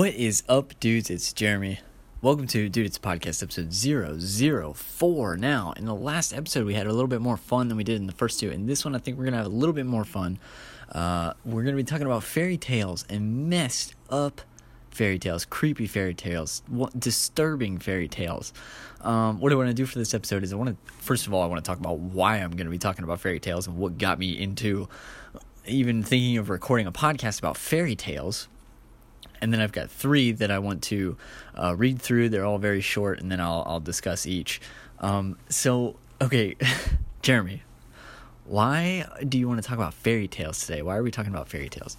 What is up, dudes? It's Jeremy. Welcome to Dude It's Podcast episode 004. Now, in the last episode, we had a little bit more fun than we did in the first two. In this one, I think we're going to have a little bit more fun. Uh, we're going to be talking about fairy tales and messed up fairy tales, creepy fairy tales, disturbing fairy tales. Um, what I want to do for this episode is I want to, first of all, I want to talk about why I'm going to be talking about fairy tales and what got me into even thinking of recording a podcast about fairy tales and then I've got three that I want to uh, read through. They're all very short, and then I'll I'll discuss each. Um, so okay, Jeremy, why do you want to talk about fairy tales today? Why are we talking about fairy tales?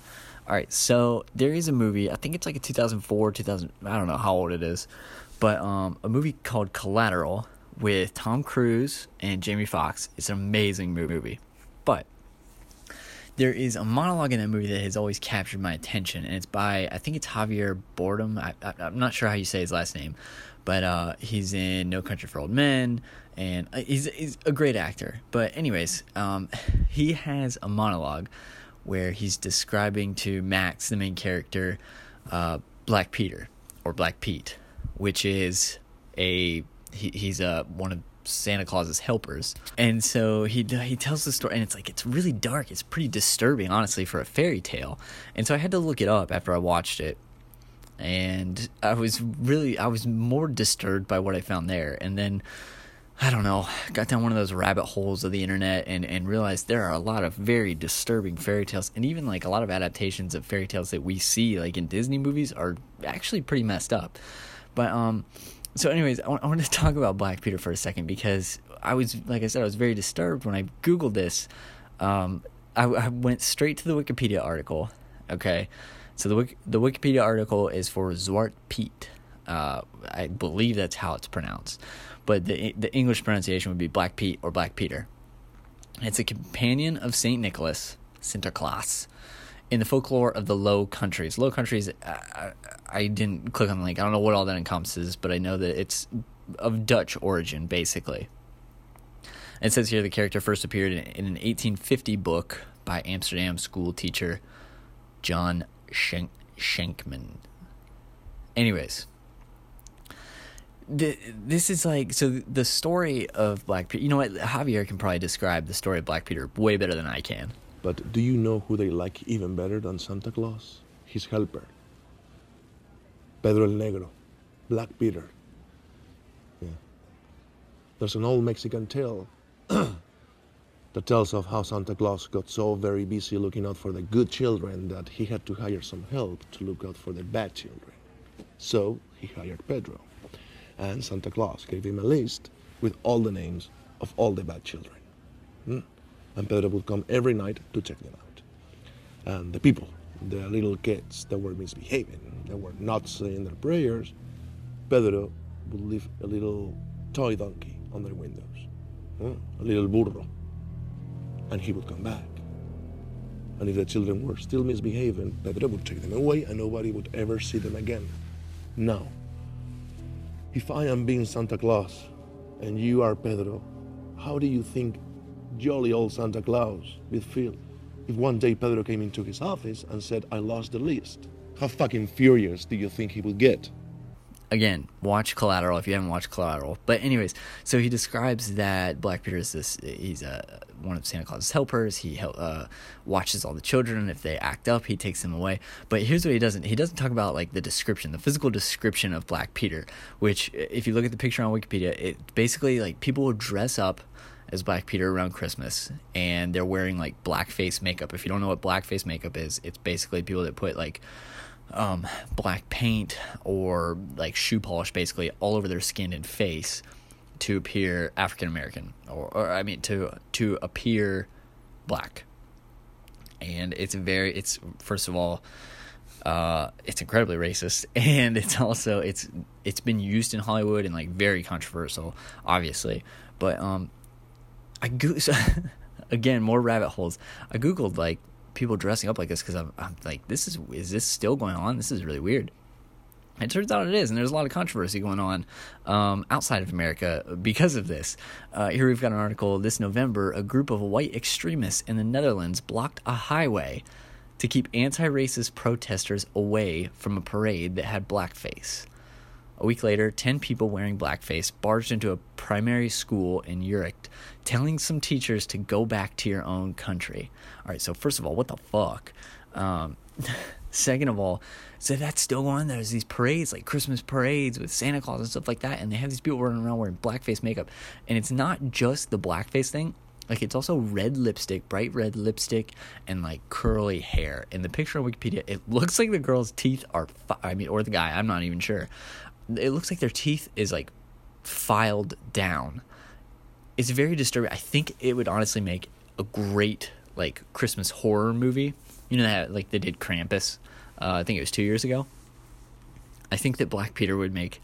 All right, so there is a movie. I think it's like a 2004, 2000. I don't know how old it is, but um, a movie called Collateral with Tom Cruise and Jamie Foxx. It's an amazing movie, but there is a monologue in that movie that has always captured my attention, and it's by I think it's Javier Bardem. I, am not sure how you say his last name, but uh, he's in No Country for Old Men, and uh, he's he's a great actor. But anyways, um, he has a monologue where he's describing to Max, the main character, uh, Black Peter or Black Pete, which is a he, he's a one of Santa Claus's helpers. And so he he tells the story, and it's like it's really dark. It's pretty disturbing, honestly, for a fairy tale. And so I had to look it up after I watched it, and I was really I was more disturbed by what I found there. And then I don't know, got down one of those rabbit holes of the internet and and realized there are a lot of very disturbing fairy tales, and even like a lot of adaptations of fairy tales that we see like in Disney movies are actually pretty messed up. But um so anyways I, w- I wanted to talk about black peter for a second because i was like i said i was very disturbed when i googled this. Um, I, I, went straight to the wikipedia article okay? So the, the wikipedia article is for zwart piet uh, i believe that's how it's pronounced. But the, the english pronunciation would be black pete or black peter. It's a companion of saint nicholas sinterklaas in the folklore of the Low Countries. Low Countries, I, I didn't click on the link. I don't know what all that encompasses, but I know that it's of Dutch origin, basically. It says here the character first appeared in, in an 1850 book by Amsterdam school teacher John Schenk, Schenkman. Anyways, the, this is like so the story of Black Peter. You know what? Javier can probably describe the story of Black Peter way better than I can. But do you know who they like even better than Santa Claus? His helper. Pedro el Negro, Black Peter. Yeah. There's an old Mexican tale that tells of how Santa Claus got so very busy looking out for the good children that he had to hire some help to look out for the bad children. So he hired Pedro. And Santa Claus gave him a list with all the names of all the bad children. Hmm? And Pedro would come every night to check them out. And the people, the little kids that were misbehaving, that were not saying their prayers, Pedro would leave a little toy donkey on their windows, a little burro, and he would come back. And if the children were still misbehaving, Pedro would take them away and nobody would ever see them again. Now, if I am being Santa Claus and you are Pedro, how do you think jolly old Santa Claus with Phil if one day Pedro came into his office and said, I lost the list? How fucking furious do you think he would get? Again, watch Collateral if you haven't watched Collateral. But anyways, so he describes that Black Peter is this. He's a one of Santa Claus's helpers. He uh, watches all the children. If they act up, he takes them away. But here's what he doesn't. He doesn't talk about like the description, the physical description of Black Peter. Which, if you look at the picture on Wikipedia, it basically like people will dress up as Black Peter around Christmas, and they're wearing like blackface makeup. If you don't know what blackface makeup is, it's basically people that put like um, black paint or like shoe polish basically all over their skin and face to appear African American, or, or I mean to to appear black. And it's very, it's first of all, uh, it's incredibly racist, and it's also it's it's been used in Hollywood and like very controversial, obviously. But um, I go again more rabbit holes. I googled like people dressing up like this because I'm, I'm like, this is is this still going on? This is really weird. It turns out it is, and there's a lot of controversy going on um, outside of America because of this. Uh, here we've got an article this November a group of white extremists in the Netherlands blocked a highway to keep anti racist protesters away from a parade that had blackface. A week later, 10 people wearing blackface barged into a primary school in Urich, telling some teachers to go back to your own country. All right, so first of all, what the fuck? Um, second of all, so that's still on. There's these parades, like Christmas parades with Santa Claus and stuff like that, and they have these people running around wearing blackface makeup. And it's not just the blackface thing, like it's also red lipstick, bright red lipstick, and like curly hair. In the picture on Wikipedia, it looks like the girl's teeth are. Fi- I mean, or the guy. I'm not even sure it looks like their teeth is like filed down. It's very disturbing. I think it would honestly make a great like Christmas horror movie. You know that like they did Krampus. Uh, I think it was two years ago. I think that Black Peter would make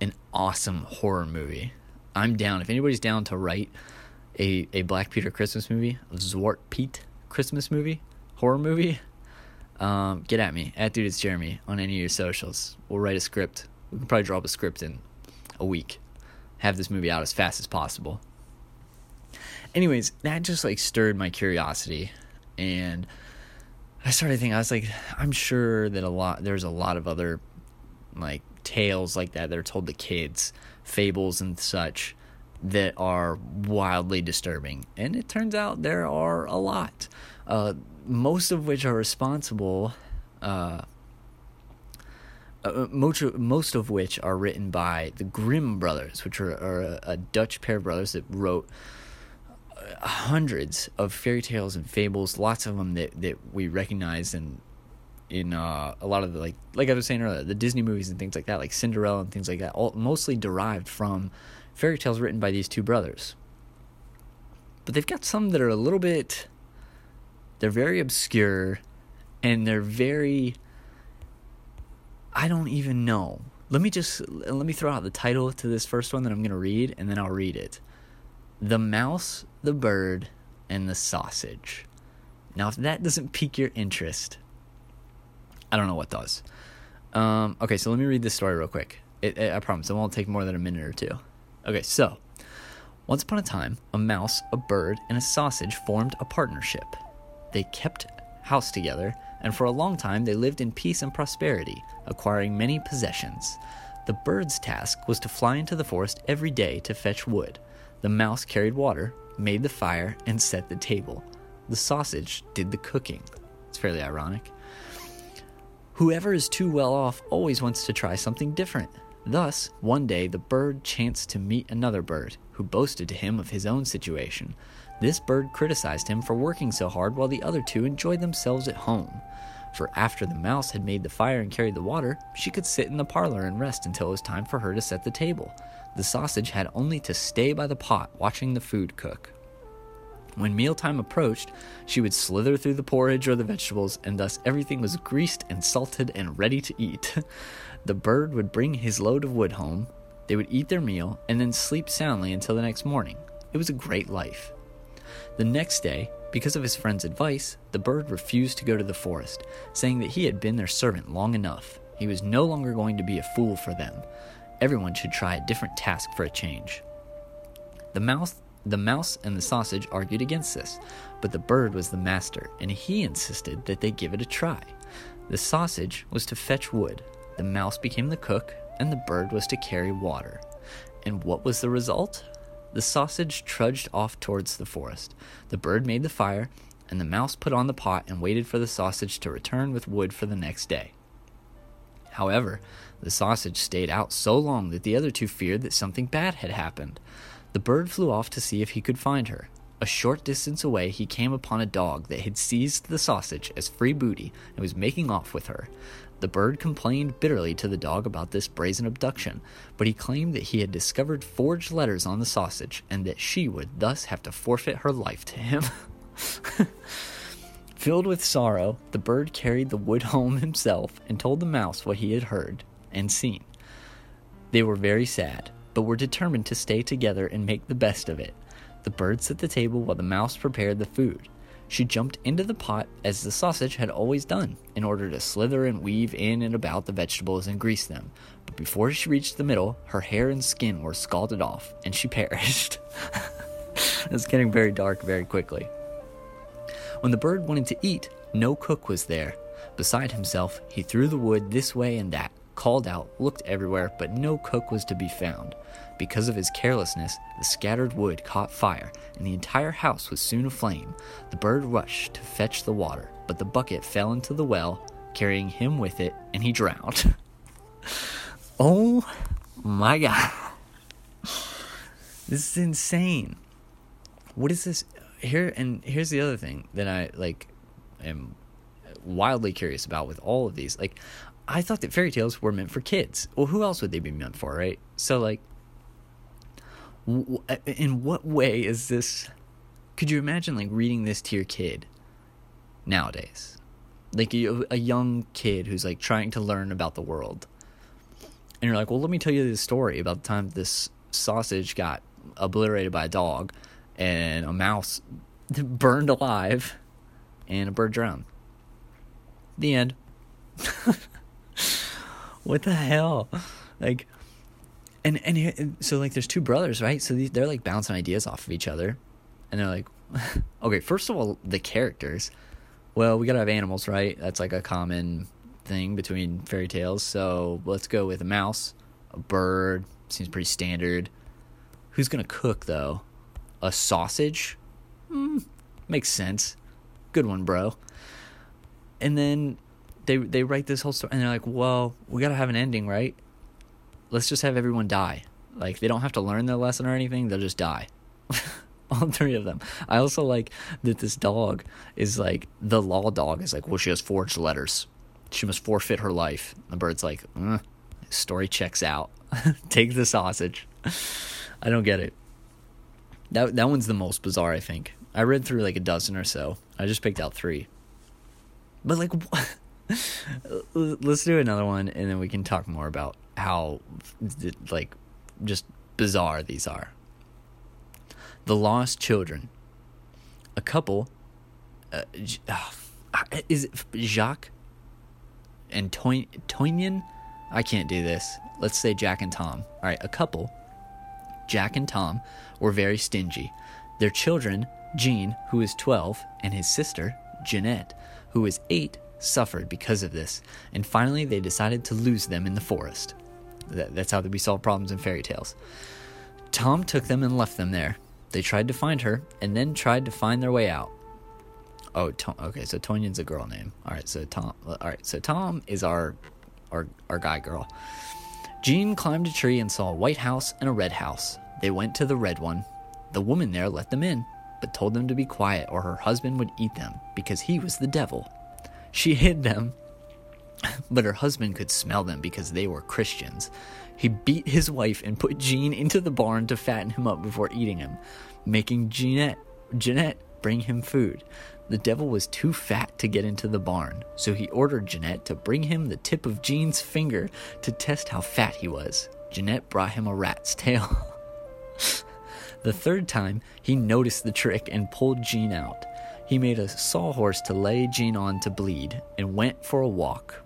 an awesome horror movie. I'm down. If anybody's down to write a, a Black Peter Christmas movie, a Zwart Piet Christmas movie, horror movie, um, get at me at dude it's Jeremy on any of your socials. We'll write a script. We can probably draw up a script in a week. Have this movie out as fast as possible. Anyways, that just like stirred my curiosity, and I started thinking. I was like, I'm sure that a lot there's a lot of other like tales like that that are told to kids, fables and such that are wildly disturbing. And it turns out there are a lot, uh, most of which are responsible. Uh, uh, most, most of which are written by the Grimm brothers, which are, are a, a, Dutch pair of brothers that wrote uh, hundreds of fairy tales and fables, lots of them that, that we recognize in in uh, a lot of the like like I was saying earlier, the Disney movies and things like that, like Cinderella and things like that, all mostly derived from fairy tales written by these two brothers. But they've got some that are a little bit they're very obscure and they're very I don't even know. Let me just let me throw out the title to this first one that I'm going to read and then I'll read it. The mouse, the bird, and the sausage. Now if that doesn't pique your interest, I don't know what does. Um, okay, so let me read this story real quick. It, it, I promise it won't take more than a minute or two. Okay, so once upon a time, a mouse, a bird, and a sausage formed a partnership. They kept house together, and for a long time they lived in peace and prosperity, acquiring many possessions. The bird's task was to fly into the forest every day to fetch wood. The mouse carried water, made the fire, and set the table. The sausage did the cooking. It's fairly ironic. Whoever is too well off always wants to try something different. Thus, one day the bird chanced to meet another bird, who boasted to him of his own situation. This bird criticized him for working so hard while the other two enjoyed themselves at home. For after the mouse had made the fire and carried the water, she could sit in the parlor and rest until it was time for her to set the table. The sausage had only to stay by the pot watching the food cook. When mealtime approached, she would slither through the porridge or the vegetables, and thus everything was greased and salted and ready to eat. the bird would bring his load of wood home, they would eat their meal, and then sleep soundly until the next morning. It was a great life. The next day, because of his friend's advice, the bird refused to go to the forest, saying that he had been their servant long enough. He was no longer going to be a fool for them. Everyone should try a different task for a change. The mouse the mouse and the sausage argued against this, but the bird was the master, and he insisted that they give it a try. The sausage was to fetch wood, the mouse became the cook, and the bird was to carry water. And what was the result? The sausage trudged off towards the forest. The bird made the fire, and the mouse put on the pot and waited for the sausage to return with wood for the next day. However, the sausage stayed out so long that the other two feared that something bad had happened. The bird flew off to see if he could find her. A short distance away, he came upon a dog that had seized the sausage as free booty and was making off with her. The bird complained bitterly to the dog about this brazen abduction, but he claimed that he had discovered forged letters on the sausage and that she would thus have to forfeit her life to him. Filled with sorrow, the bird carried the wood home himself and told the mouse what he had heard and seen. They were very sad, but were determined to stay together and make the best of it. The bird set the table while the mouse prepared the food. She jumped into the pot as the sausage had always done, in order to slither and weave in and about the vegetables and grease them. But before she reached the middle, her hair and skin were scalded off, and she perished. it's getting very dark very quickly. When the bird wanted to eat, No cook was there. Beside himself, he threw the wood this way and that, called out, looked everywhere, but no cook was to be found. Because of his carelessness, the scattered wood caught fire, and the entire house was soon aflame. The bird rushed to fetch the water, but the bucket fell into the well, carrying him with it, and he drowned. oh my god. This is insane. What is this? Here and here's the other thing that I like am wildly curious about with all of these. Like I thought that fairy tales were meant for kids. Well, who else would they be meant for, right? So like w- uh, uh, in what way is this could you imagine like reading this to your kid nowadays? Like a, a young kid who's like trying to learn about the world. And you're like, "Well, let me tell you this story about the time this sausage got obliterated by a dog and a mouse burned alive and a bird drowned. The end. what the hell? Like, and, and so like there's two brothers, right? So these, they're like bouncing ideas off of each other, and they're like, okay, first of all, the characters. Well, we gotta have animals, right? That's like a common thing between fairy tales. So let's go with a mouse, a bird. Seems pretty standard. Who's gonna cook though? A sausage? Mm, makes sense. Good one, bro. And then they they write this whole story, and they're like, "Well, we gotta have an ending, right? Let's just have everyone die. Like they don't have to learn their lesson or anything; they'll just die." All three of them. I also like that this dog is like the law dog is like, well, she has forged letters. She must forfeit her life. The bird's like, mm, story checks out. Take the sausage. I don't get it. That that one's the most bizarre, I think. I read through like a dozen or so. I just picked out three. But like, let's do another one, and then we can talk more about how like just bizarre these are. The Lost Children. A couple. Uh, uh, is it Jacques and Toignan? I can't do this. Let's say Jack and Tom. All right, a couple Jack and Tom, were very stingy. Their children, Jean, who is 12, and his sister, Jeanette, who is 8, suffered because of this, and finally they decided to lose them in the forest. that's how we solve problems in fairy tales. Tom took them and left them there. They tried to find her, and then tried to find their way out. Oh, Tom, okay. So Tonyan's a girl name. All right. So Tom. All right. So Tom is our, our, our guy girl. Jean climbed a tree and saw a white house and a red house. They went to the red one. The woman there let them in, but told them to be quiet or her husband would eat them because he was the devil. She hid them, but her husband could smell them because they were Christians. He beat his wife and put Jean into the barn to fatten him up before eating him, making Jeanette, Jeanette bring him food. The devil was too fat to get into the barn, so he ordered Jeanette to bring him the tip of Jean's finger to test how fat he was. Jeanette brought him a rat's tail. the third time, he noticed the trick and pulled Jean out. He made a sawhorse to lay Jean on to bleed and went for a walk.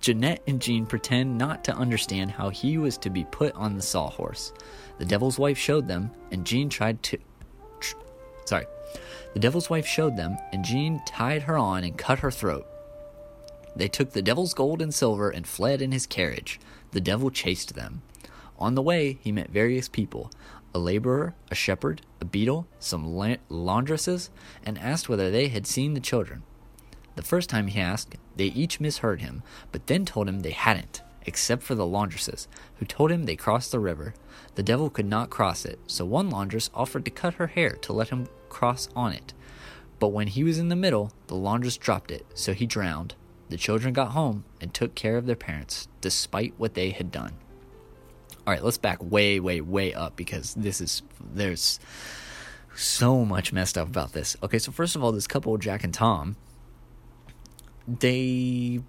Jeanette and Jean pretend not to understand how he was to be put on the sawhorse. The devil's wife showed them, and Jean tried to. Sorry. The devil's wife showed them, and Jean tied her on and cut her throat. They took the devil's gold and silver and fled in his carriage. The devil chased them. On the way, he met various people a laborer, a shepherd, a beadle, some la- laundresses, and asked whether they had seen the children. The first time he asked, they each misheard him, but then told him they hadn't, except for the laundresses, who told him they crossed the river. The devil could not cross it, so one laundress offered to cut her hair to let him cross on it. But when he was in the middle, the laundress dropped it, so he drowned. The children got home and took care of their parents, despite what they had done. All right, let's back way, way, way up because this is there's so much messed up about this. Okay, so first of all, this couple, Jack and Tom, they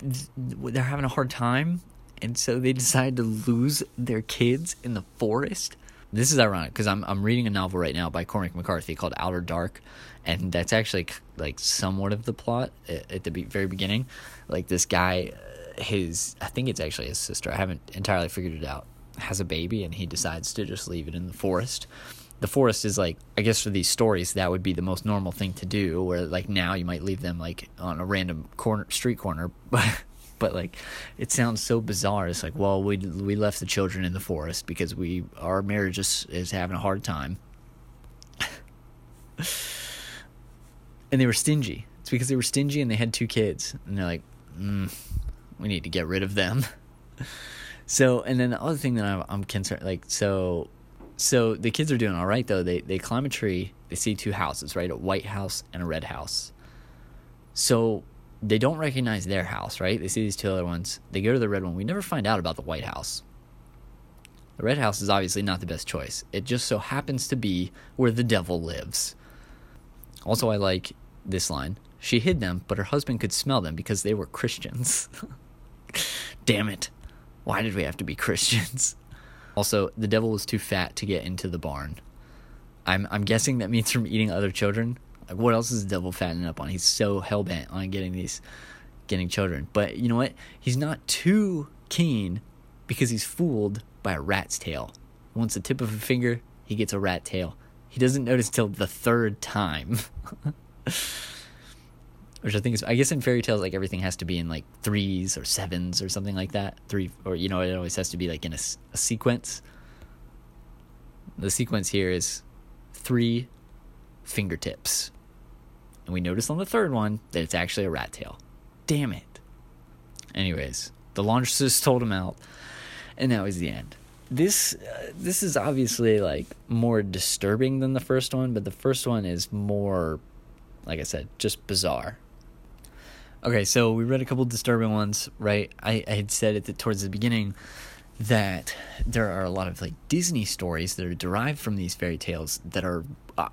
they're having a hard time, and so they decide to lose their kids in the forest this is ironic because I'm I'm reading a novel right now by Cormac McCarthy called Outer Dark, and that's actually like somewhat of the plot at, the very beginning. Like this guy, his I think it's actually his sister. I haven't entirely figured it out. Has a baby and he decides to just leave it in the forest. the forest is like I guess for these stories that would be the most normal thing to do. Where like now you might leave them like on a random corner street corner, but but like it sounds so bizarre. It's like well we we left the children in the forest because we our marriage is is having a hard time, and they were stingy. It's because they were stingy and they had two kids, and they're like, mm, we need to get rid of them. so and then the other thing that I'm, I'm concerned like so so the kids are doing all right though. They they climb a tree. They see two houses, right? A white house and a red house. So they don't recognize their house, right? They see these two other ones. They go to the red one. We never find out about the white house. The red house is obviously not the best choice. It just so happens to be where the devil lives. Also, I like this line. She hid them, but her husband could smell them because they were Christians. Damn it. Why did we have to be Christians? Also, the devil was too fat to get into the barn. I'm I'm guessing that means from eating other children. Like what else is the devil fattening up on? He's so hell bent on getting these getting children. But you know what? He's not too keen because he's fooled by a rat's tail. Once the tip of a finger, he gets a rat tail. He doesn't notice till the third time. which I think is I guess in fairy tales like everything has to be in like threes or sevens or something like that. Three or you know it always has to be like in a, a sequence. The sequence here is three fingertips, and we notice on the third one that it's actually a rat tail. Damn it. Anyways, the laundresses told him out, and that was the end. This uh, this is obviously like more disturbing than the first one, but the first one is more, like I said, just bizarre Okay, so we read a couple disturbing ones, right? I, I had said at the, towards the beginning that there are a lot of like Disney stories that are derived from these fairy tales that are uh,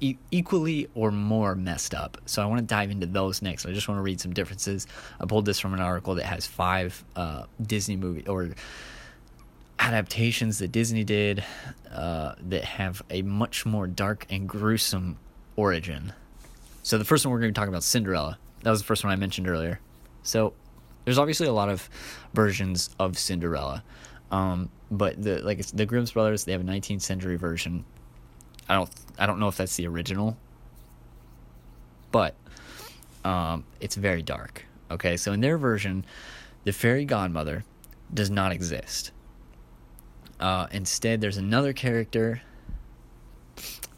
e- equally or more messed up. So I want to dive into those next. I just want to read some differences. I pulled this from an article that has five uh, Disney movie or adaptations that Disney did uh, that have a much more dark and gruesome origin. So the first one we're going to talk about Cinderella. That was the first one I mentioned earlier. So there's obviously a lot of versions of Cinderella. Um, but the like the Grimm's brothers, they have a 19th century version. I don't I don't know if that's the original, but um, it's very dark. Okay, so in their version, the fairy godmother does not exist. Uh, instead, there's another character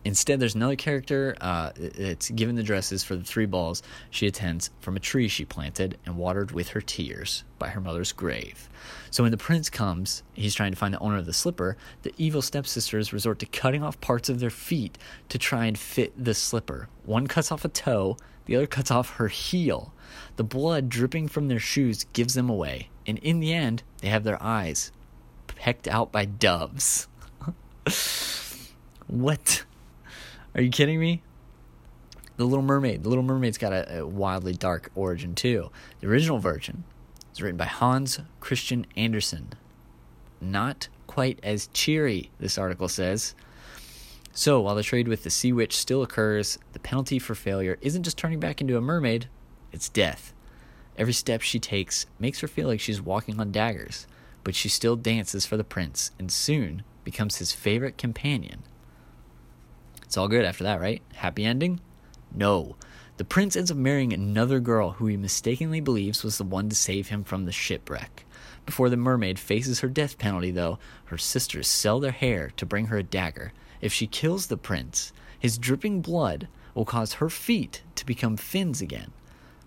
Instead, there's another character uh, that's given the dresses for the three balls she attends from a tree she planted and watered with her tears by her mother's grave. So when the prince comes, he's trying to find the owner of the slipper. The evil stepsisters resort to cutting off parts of their feet to try and fit the slipper. One cuts off a toe, the other cuts off her heel. The blood dripping from their shoes gives them away, and in the end, they have their eyes pecked out by doves. what? Are you kidding me? The Little Mermaid. The Little Mermaid's got a, a wildly dark origin too. The original version is written by Hans Christian Andersen. Not quite as cheery, this article says. So, while the trade with the sea witch still occurs, the penalty for failure isn't just turning back into a mermaid, it's death. Every step she takes makes her feel like she's walking on daggers, but she still dances for the prince and soon becomes his favorite companion. It's all good after that, right? Happy ending? No. The prince ends up marrying another girl who he mistakenly believes was the one to save him from the shipwreck. Before the mermaid faces her death penalty, though, her sisters sell their hair to bring her a dagger. If she kills the prince, his dripping blood will cause her feet to become fins again.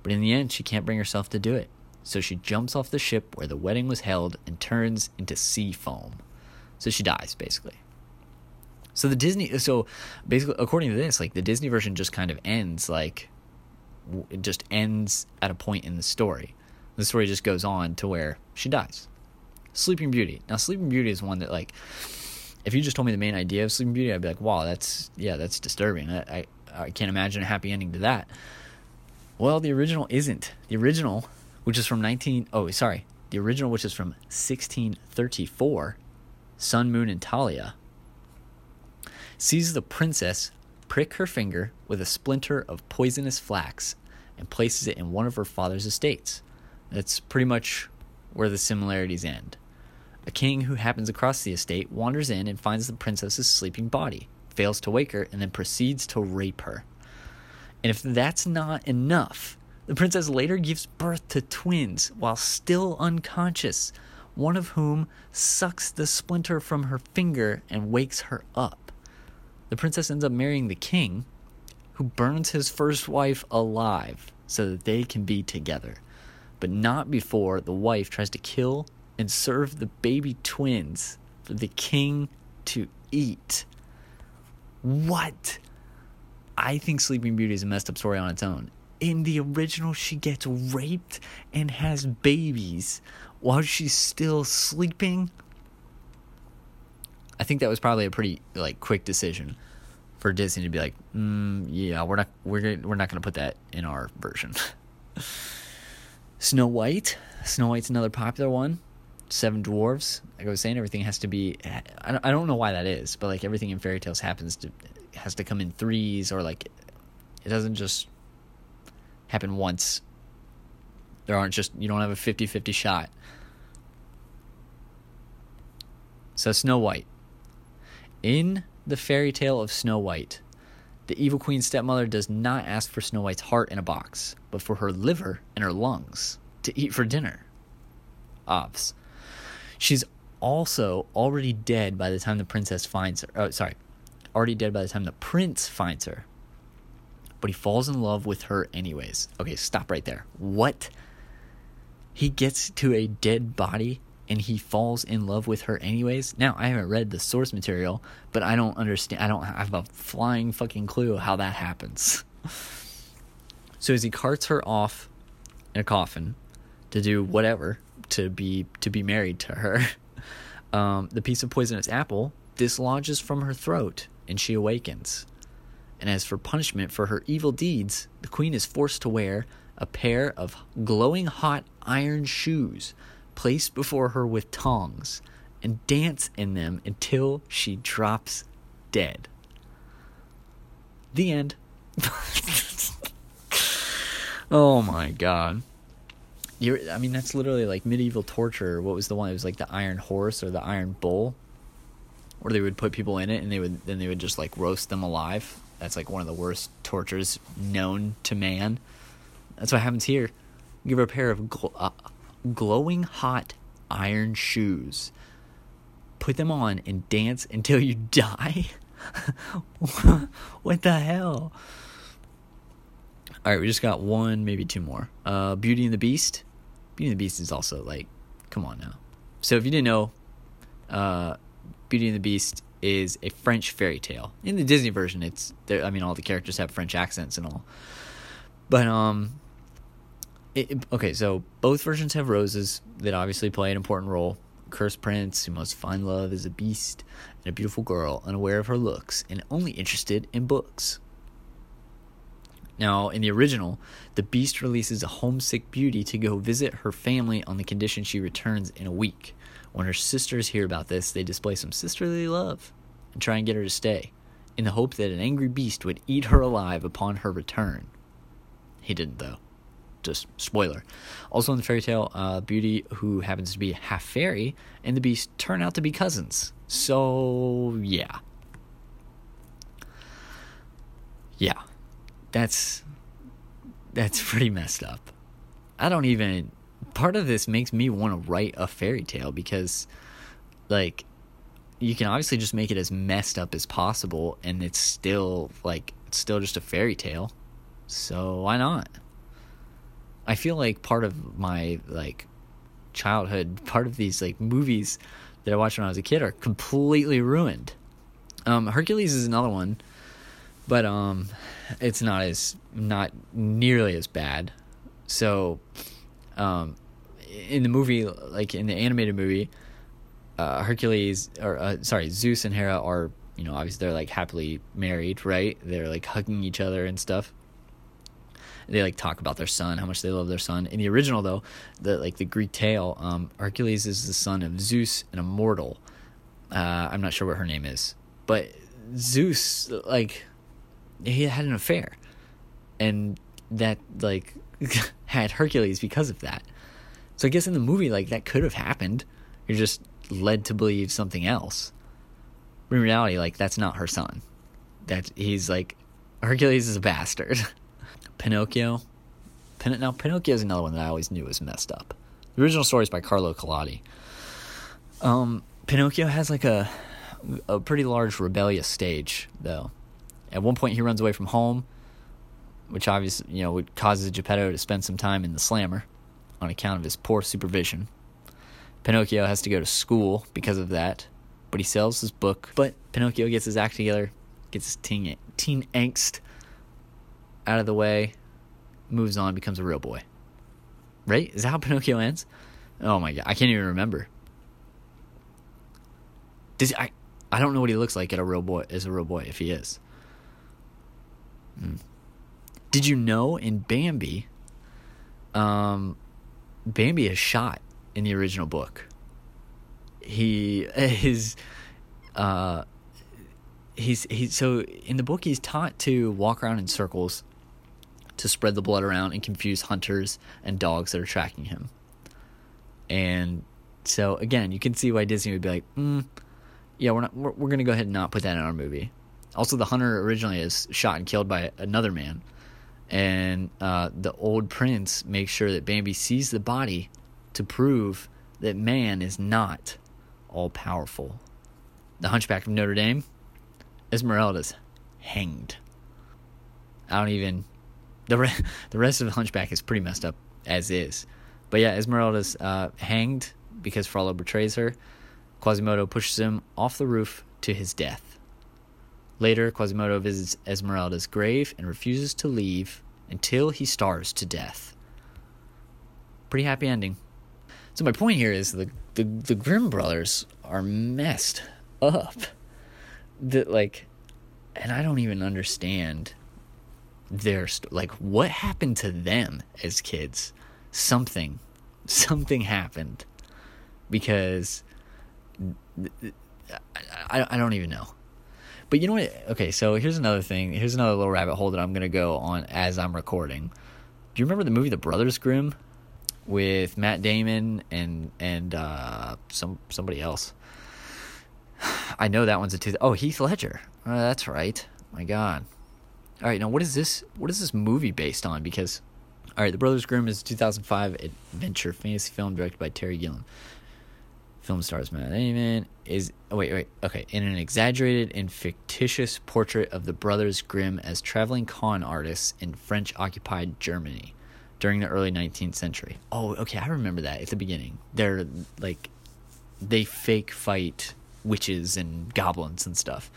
But in the end, she can't bring herself to do it. So she jumps off the ship where the wedding was held and turns into sea foam. So she dies, basically. So the Disney, so basically, according to this, like the Disney version just kind of ends like it just ends at a point in the story. The story just goes on to where she dies. Sleeping Beauty. Now, Sleeping Beauty is one that like, if you just told me the main idea of Sleeping Beauty, I'd be like, wow, that's yeah, that's disturbing. I I, I can't imagine a happy ending to that. Well, the original isn't. The original, which is from 19 oh sorry, the original which is from 1634, Sun, Moon, and Talia sees the princess prick her finger with a splinter of poisonous flax and places it in one of her father's estates. That's pretty much where the similarities end. A king who happens across the estate wanders in and finds the princess's sleeping body, fails to wake her, and then proceeds to rape her. And if that's not enough, the princess later gives birth to twins while still unconscious, one of whom sucks the splinter from her finger and wakes her up. The princess ends up marrying the king, who burns his first wife alive so that they can be together, but not before the wife tries to kill and serve the baby twins for the king to eat. What? I think Sleeping Beauty is a messed up story on its own in the original she gets raped and has babies while she's still sleeping i think that was probably a pretty like quick decision for disney to be like mm, yeah we're not we're, we're not going to put that in our version snow white snow white's another popular one seven dwarves like i was saying everything has to be i don't, I don't know why that is but like everything in fairy tales happens to has to come in threes or like it doesn't just happen once. There aren't just, you don't have a 50 50 shot. So, Snow White. In the fairy tale of Snow White, the evil queen's stepmother does not ask for Snow White's heart in a box, but for her liver and her lungs to eat for dinner. Obs. She's also already dead by the time the princess finds her. Oh, sorry. Already dead by the time the prince finds her but he falls in love with her anyways. Okay, stop right there. What? He gets to a dead body and he falls in love with her anyways. Now, I haven't read the source material, but I don't understand. I don't have a flying fucking clue how that happens. so as he carts her off in a coffin to do whatever to be to be married to her, um, the piece of poisonous apple dislodges from her throat and she awakens. And as for punishment for her evil deeds, the queen is forced to wear a pair of glowing hot iron shoes placed before her with tongs and dance in them until she drops dead. The end. oh my god. You're, I mean, that's literally like medieval torture. What was the one? It was like the iron horse or the iron bull, where they would put people in it and they would then they would just like roast them alive. That's like one of the worst tortures known to man. That's what happens here. Give her a pair of gl- uh, glowing hot iron shoes. Put them on and dance until you die. what the hell? All right, we just got one, maybe two more. Uh, Beauty and the Beast. Beauty and the Beast is also like, come on now. So if you didn't know, uh, Beauty and the Beast is a French fairy tale. In the Disney version, it's there. I mean, all the characters have French accents and all. But um, it, okay, so both versions have roses that obviously play an important role. Cursed prince who must find love is a beast, and a beautiful girl unaware of her looks and only interested in books. Now, in the original, the beast releases a homesick beauty to go visit her family on the condition she returns in a week. When her sisters hear about this, they display some sisterly love and try and get her to stay, in the hope that an angry beast would eat her alive upon her return. He didn't, though. Just spoiler. Also in the fairy tale, uh, Beauty, who happens to be half fairy, and the beast turn out to be cousins. So, yeah. Yeah. That's that's pretty messed up. I don't even part of this makes me want to write a fairy tale because like you can obviously just make it as messed up as possible and it's still like it's still just a fairy tale so why not i feel like part of my like childhood part of these like movies that i watched when i was a kid are completely ruined um hercules is another one but um it's not as not nearly as bad so um, in the movie, like in the animated movie, uh, Hercules or uh, sorry, Zeus and Hera are you know obviously they're like happily married, right? They're like hugging each other and stuff. They like talk about their son, how much they love their son. In the original, though, the like the Greek tale, um, Hercules is the son of Zeus, an immortal. Uh, I'm not sure what her name is, but Zeus like he had an affair, and that like had Hercules because of that. So I guess in the movie, like that could have happened. You're just led to believe something else. But in reality, like that's not her son. That he's like Hercules is a bastard. Pinocchio. Pin- now Pinocchio is another one that I always knew was messed up. The original story is by Carlo Collodi. Um, Pinocchio has like a a pretty large rebellious stage though. At one point, he runs away from home, which obviously you know would causes Geppetto to spend some time in the slammer on account of his poor supervision. Pinocchio has to go to school because of that, but he sells his book. But Pinocchio gets his act together, gets his teen, teen angst out of the way, moves on, becomes a real boy. Right? Is that how Pinocchio ends? Oh my god, I can't even remember. Does I? I don't know what he looks like at a real boy as a real boy if he is. Hmm. Did you know in Bambi, um, Bambi is shot in the original book. He is, uh, he's he's so in the book he's taught to walk around in circles, to spread the blood around and confuse hunters and dogs that are tracking him. And so again, you can see why Disney would be like, mm, yeah, we're not we're, we're gonna go ahead and not put that in our movie. Also, the hunter originally is shot and killed by another man, and uh, the old prince makes sure that Bambi sees the body to prove that man is not all powerful. The Hunchback of Notre Dame, Esmeralda's hanged. I don't even the re- the rest of the Hunchback is pretty messed up as is, but yeah, Esmeralda's uh, hanged because Frollo betrays her. Quasimodo pushes him off the roof to his death. Later, Quasimodo visits Esmeralda's grave and refuses to leave until he starves to death. Pretty happy ending. So my point here is the the, the Grimm brothers are messed up. That like, and I don't even understand their like what happened to them as kids. Something, something happened because I, I don't even know. But you know what? Okay, so here's another thing. Here's another little rabbit hole that I'm to go on as I'm recording. Do you remember the movie The Brothers Grimm with Matt Damon and and uh, some somebody else? I know that one's a two. Oh, Heath Ledger. Oh, that's right. My God. All right, now what is this? What is this movie based on? Because, all right, The Brothers Grimm is 2005 adventure fantasy film directed by Terry Gilliam film stars Matt Damon is oh wait wait okay in an exaggerated and fictitious portrait of the brothers Grimm as traveling con artists in French occupied Germany during the early 19th century. Oh okay I remember that at the beginning. They're like they fake fight witches and goblins and stuff.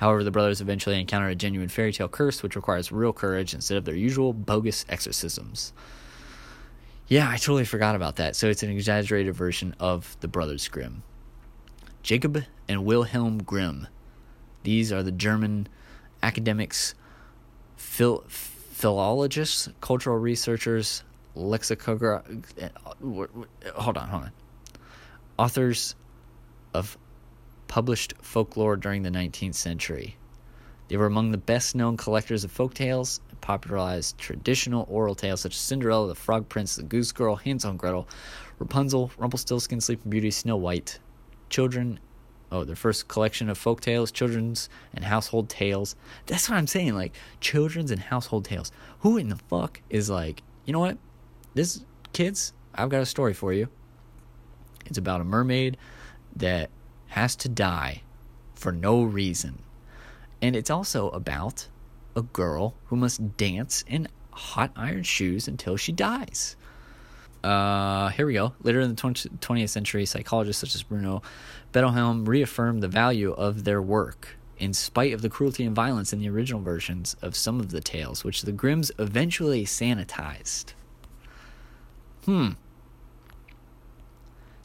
However, the brothers eventually encounter a genuine fairy tale curse which requires real courage instead of their usual bogus exorcisms. Yeah, I totally forgot about that. So it's an exaggerated version of the Brothers Grimm. Jacob and Wilhelm Grimm. These are the German academics, phil- philologists, cultural researchers, lexicographers. Eh, hold on, hold on. Authors of published folklore during the 19th century. They were among the best known collectors of folk tales and popularized traditional oral tales such as Cinderella, the Frog Prince, the Goose Girl, Hansel and Gretel, Rapunzel, Rumpelstiltskin, Sleeping Beauty, Snow White. Children, oh, their first collection of folk tales, children's and household tales. That's what I'm saying, like children's and household tales. Who in the fuck is like, you know what? This kids, I've got a story for you. It's about a mermaid that has to die for no reason and it's also about a girl who must dance in hot iron shoes until she dies. Uh, here we go. Later in the 20th century, psychologists such as Bruno Bettelheim reaffirmed the value of their work in spite of the cruelty and violence in the original versions of some of the tales, which the Grimms eventually sanitized. Hmm.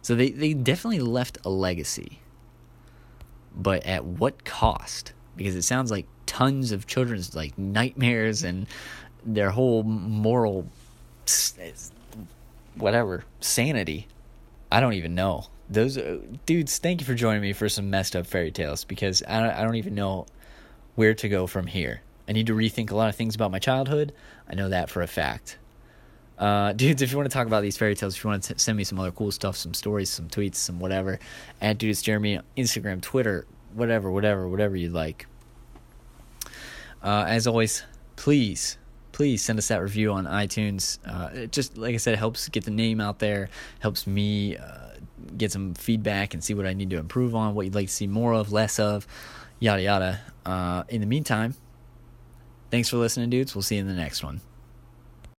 So they, they definitely left a legacy. But at what cost? because it sounds like tons of children's like nightmares and their whole moral whatever sanity. I don't even know. Those uh, dudes, thank you for joining me for some messed up fairy tales because I don't, I don't even know where to go from here. I need to rethink a lot of things about my childhood. I know that for a fact. Uh, dudes, if you want to talk about these fairy tales, if you want to t- send me some other cool stuff, some stories, some tweets, some whatever, at Dude It's Jeremy, Instagram, Twitter, whatever, whatever, whatever you like. Uh, as always, please, please send us that review on iTunes. Uh, it just like I said, it helps get the name out there, helps me uh, get some feedback and see what I need to improve on, what you'd like to see more of, less of, yada yada. Uh, in the meantime, thanks for listening, dudes. We'll see you in the next one.